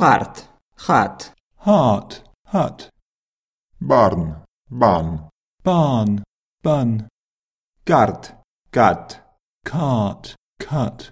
hart, hat, heart, hut, barn, ban, barn, bun, gard, cut. cart, cut,